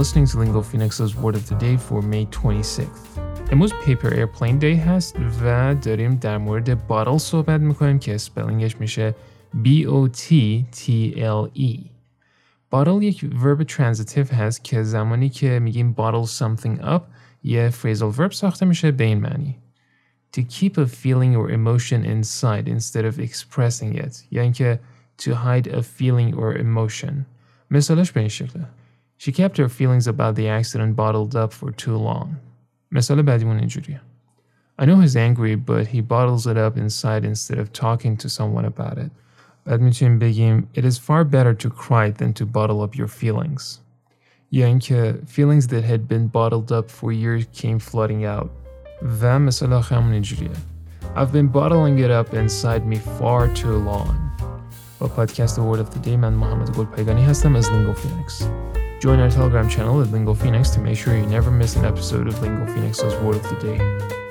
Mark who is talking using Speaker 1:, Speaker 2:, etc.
Speaker 1: listening to Lingo Phoenix's Word of the Day for May 26th. امروز پیپر ایرپلین دی هست و داریم در مورد باتل صحبت میکنیم که سپلینگش میشه B-O-T-T-L-E باتل یک ورب ترانزیتیو هست که زمانی که میگیم bottle something up یه phrasal verb ساخته میشه به این معنی to keep a feeling or emotion inside instead of expressing it یعنی که to hide a feeling or emotion مثالش به این شکله She kept her feelings about the accident bottled up for too long مثال بعدیمون اینجوریه I know he's angry but he bottles it up inside instead of talking to someone about it بعد میتونیم بگیم It is far better to cry than to bottle up your feelings یا اینکه feelings that had been bottled up for years came flooding out و مثال آخرمون اینجوریه I've been bottling it up inside me far too long با پادکست Word of the Day من محمد گلپایگانی هستم از Lingo Phoenix Join our Telegram channel at Lingo Phoenix to make sure you never miss an episode of Lingo Phoenix's Word of the Day.